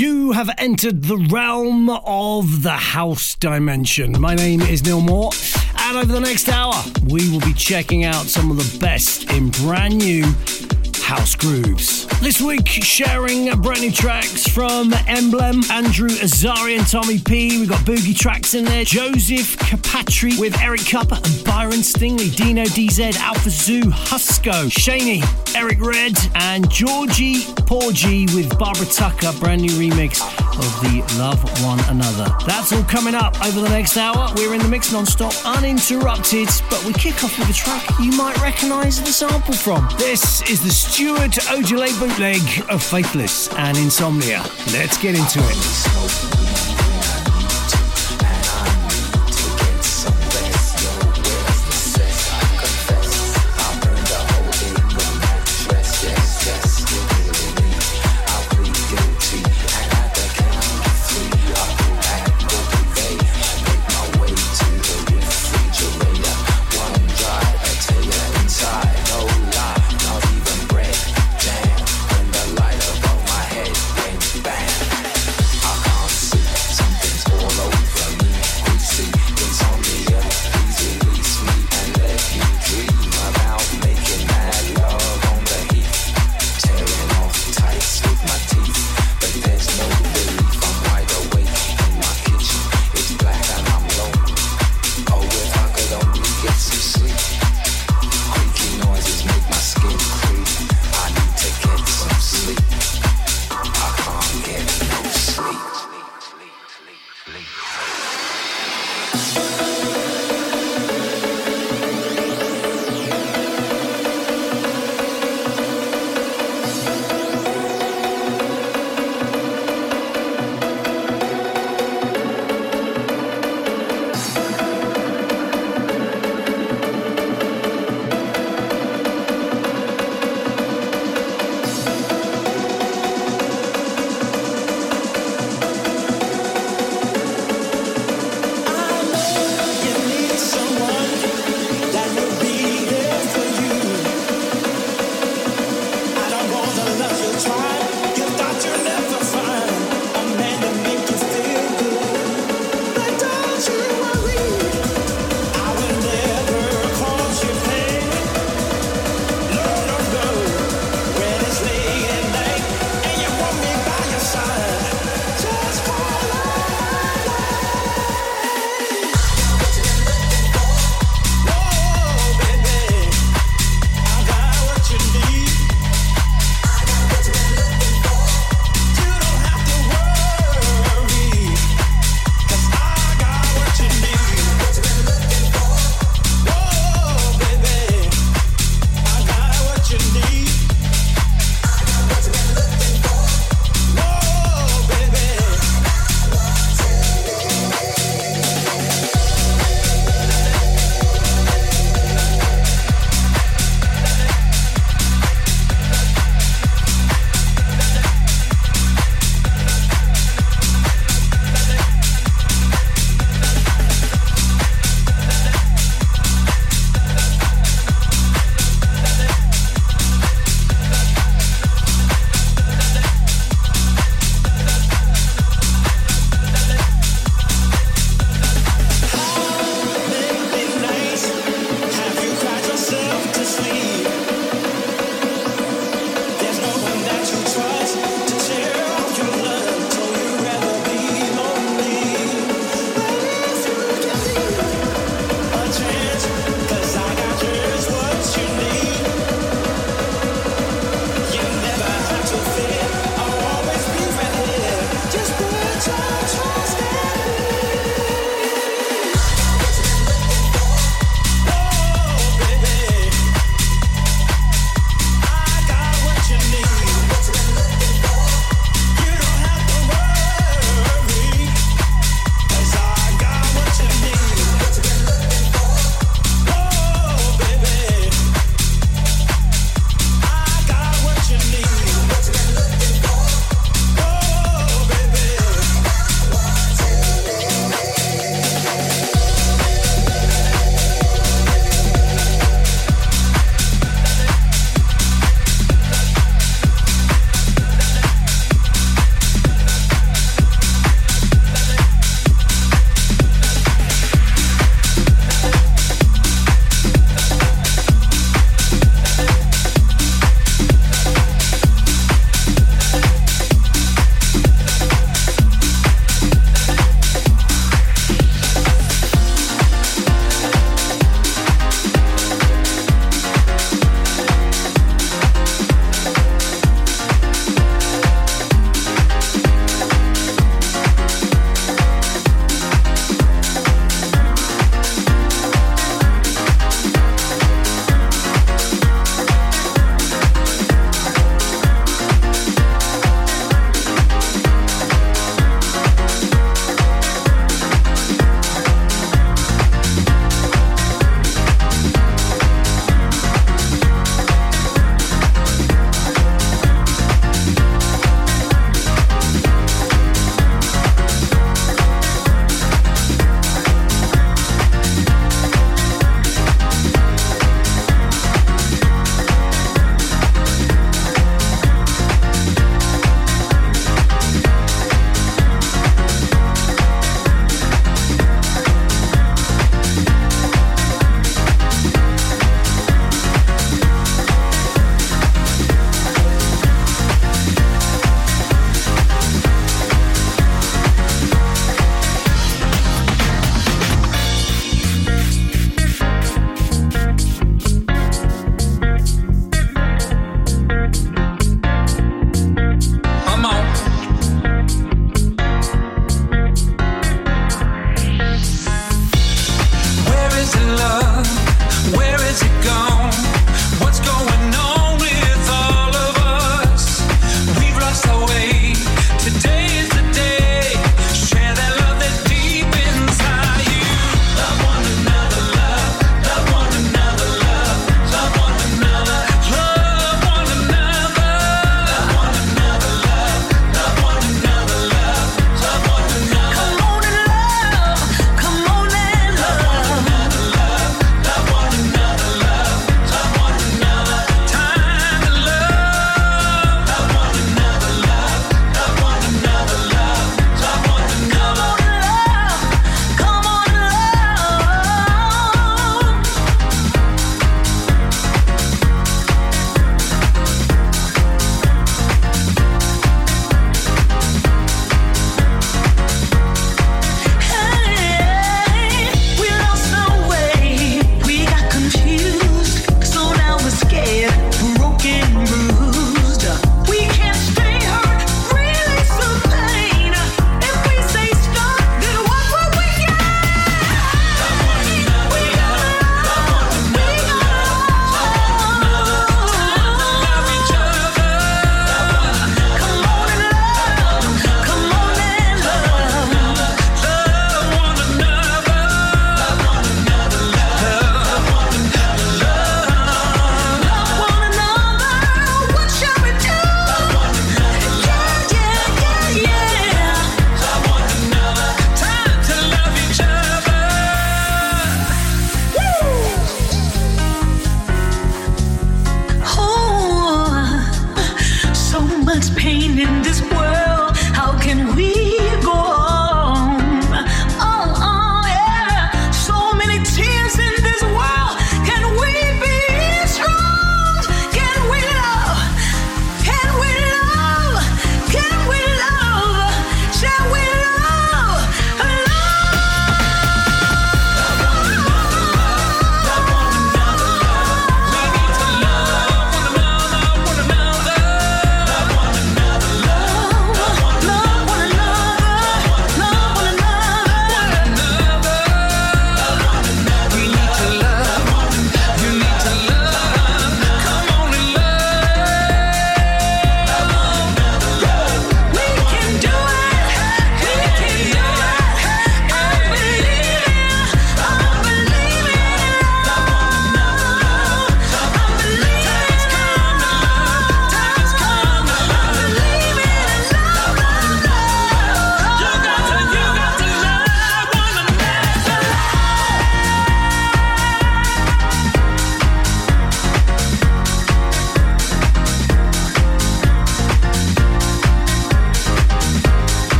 You have entered the realm of the house dimension. My name is Neil Moore, and over the next hour, we will be checking out some of the best in brand new house grooves. This week, sharing brand new tracks from Emblem, Andrew Azara and Timmy P. We've got Boogietraxx in there. Joseph Capriati with Eric Kupper and Byron Stingily, Dino DZ, Alpha Zoo, Husko, Chaney, Eric Redd, and Georgie Porgie with Barbara Tucker, brand new remix of the Love One Another. That's all coming up over the next hour. We're in the mix non-stop, uninterrupted, but we kick off with a track you might recognise the sample from. This is the Stuart Ojelay bootleg of Faithless and Insomnia. Let's get into it.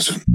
Johnson.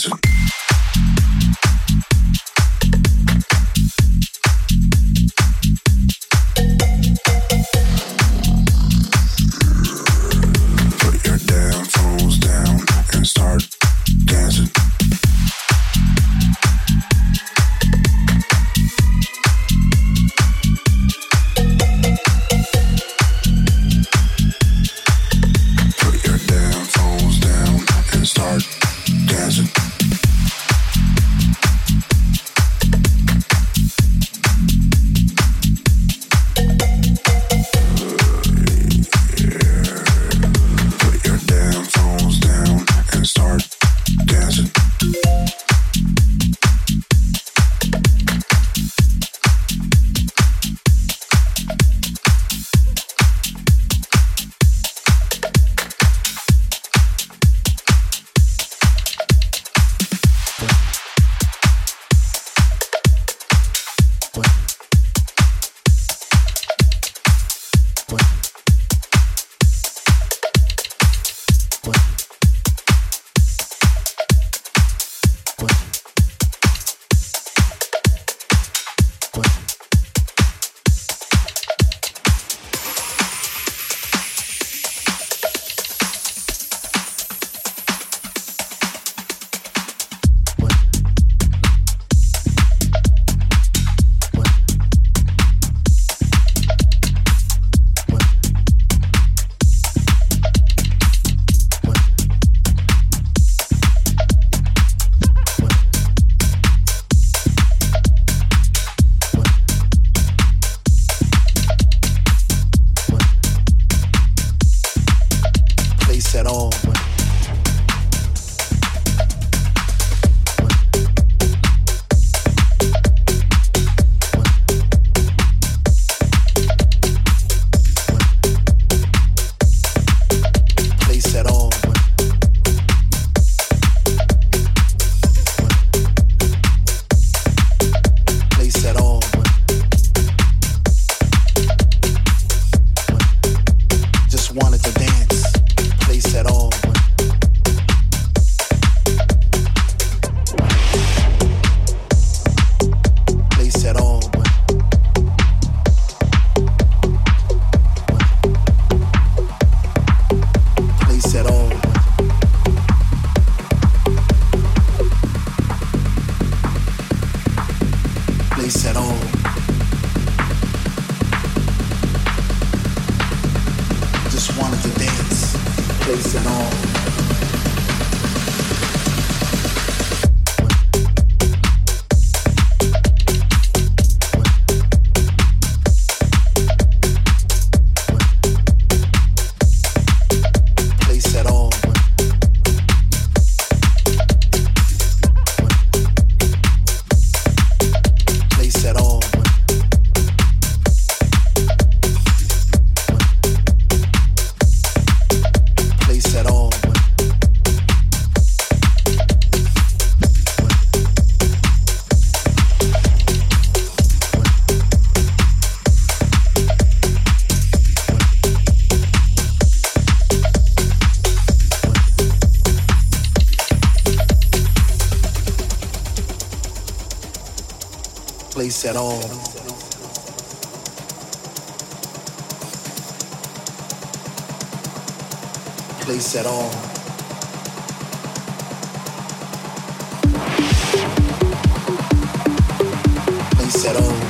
present. At Place at all. Place at all.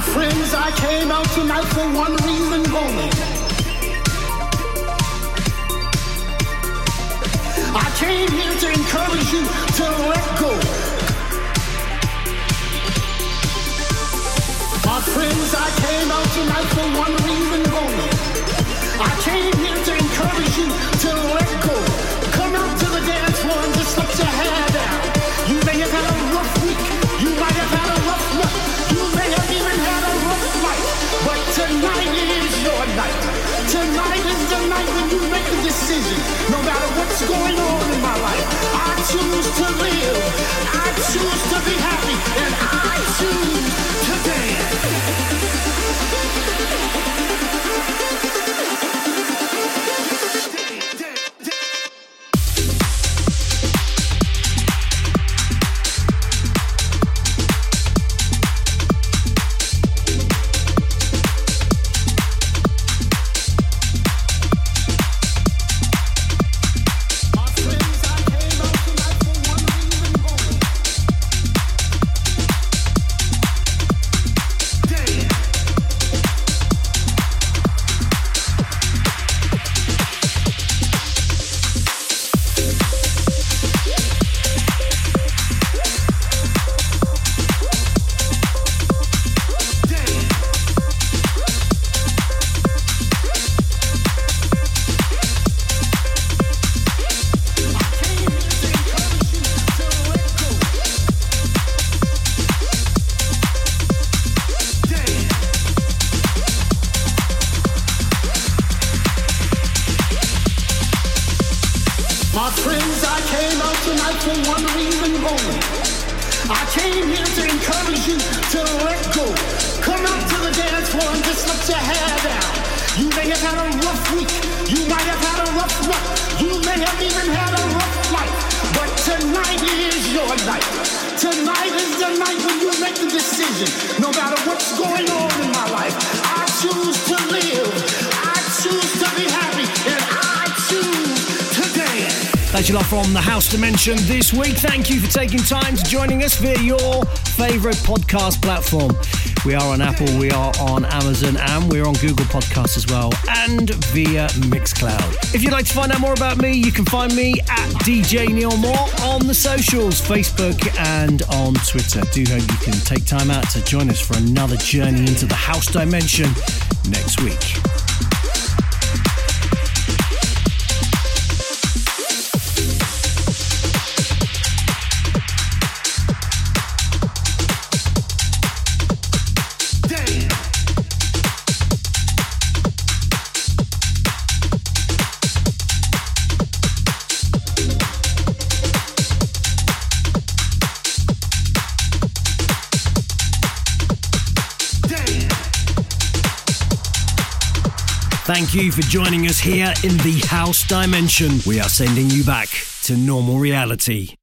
my friends, I came out tonight for one reason only. I came here to encourage you to let go. My friends, I came out tonight for one reason only. I came here to encourage you to let go. This week. Thank you for taking time to joining us via your favourite podcast platform. We are on Apple, we are on Amazon, and we're on Google Podcasts as well, and via Mixcloud. If you'd like to find out more about me, you can find me at DJ Neil Moore on the socials, Facebook and on Twitter. Do hope you can take time out to join us for another journey into the House Dimension Thank you for joining us here in the House Dimension. We are sending you back to normal reality.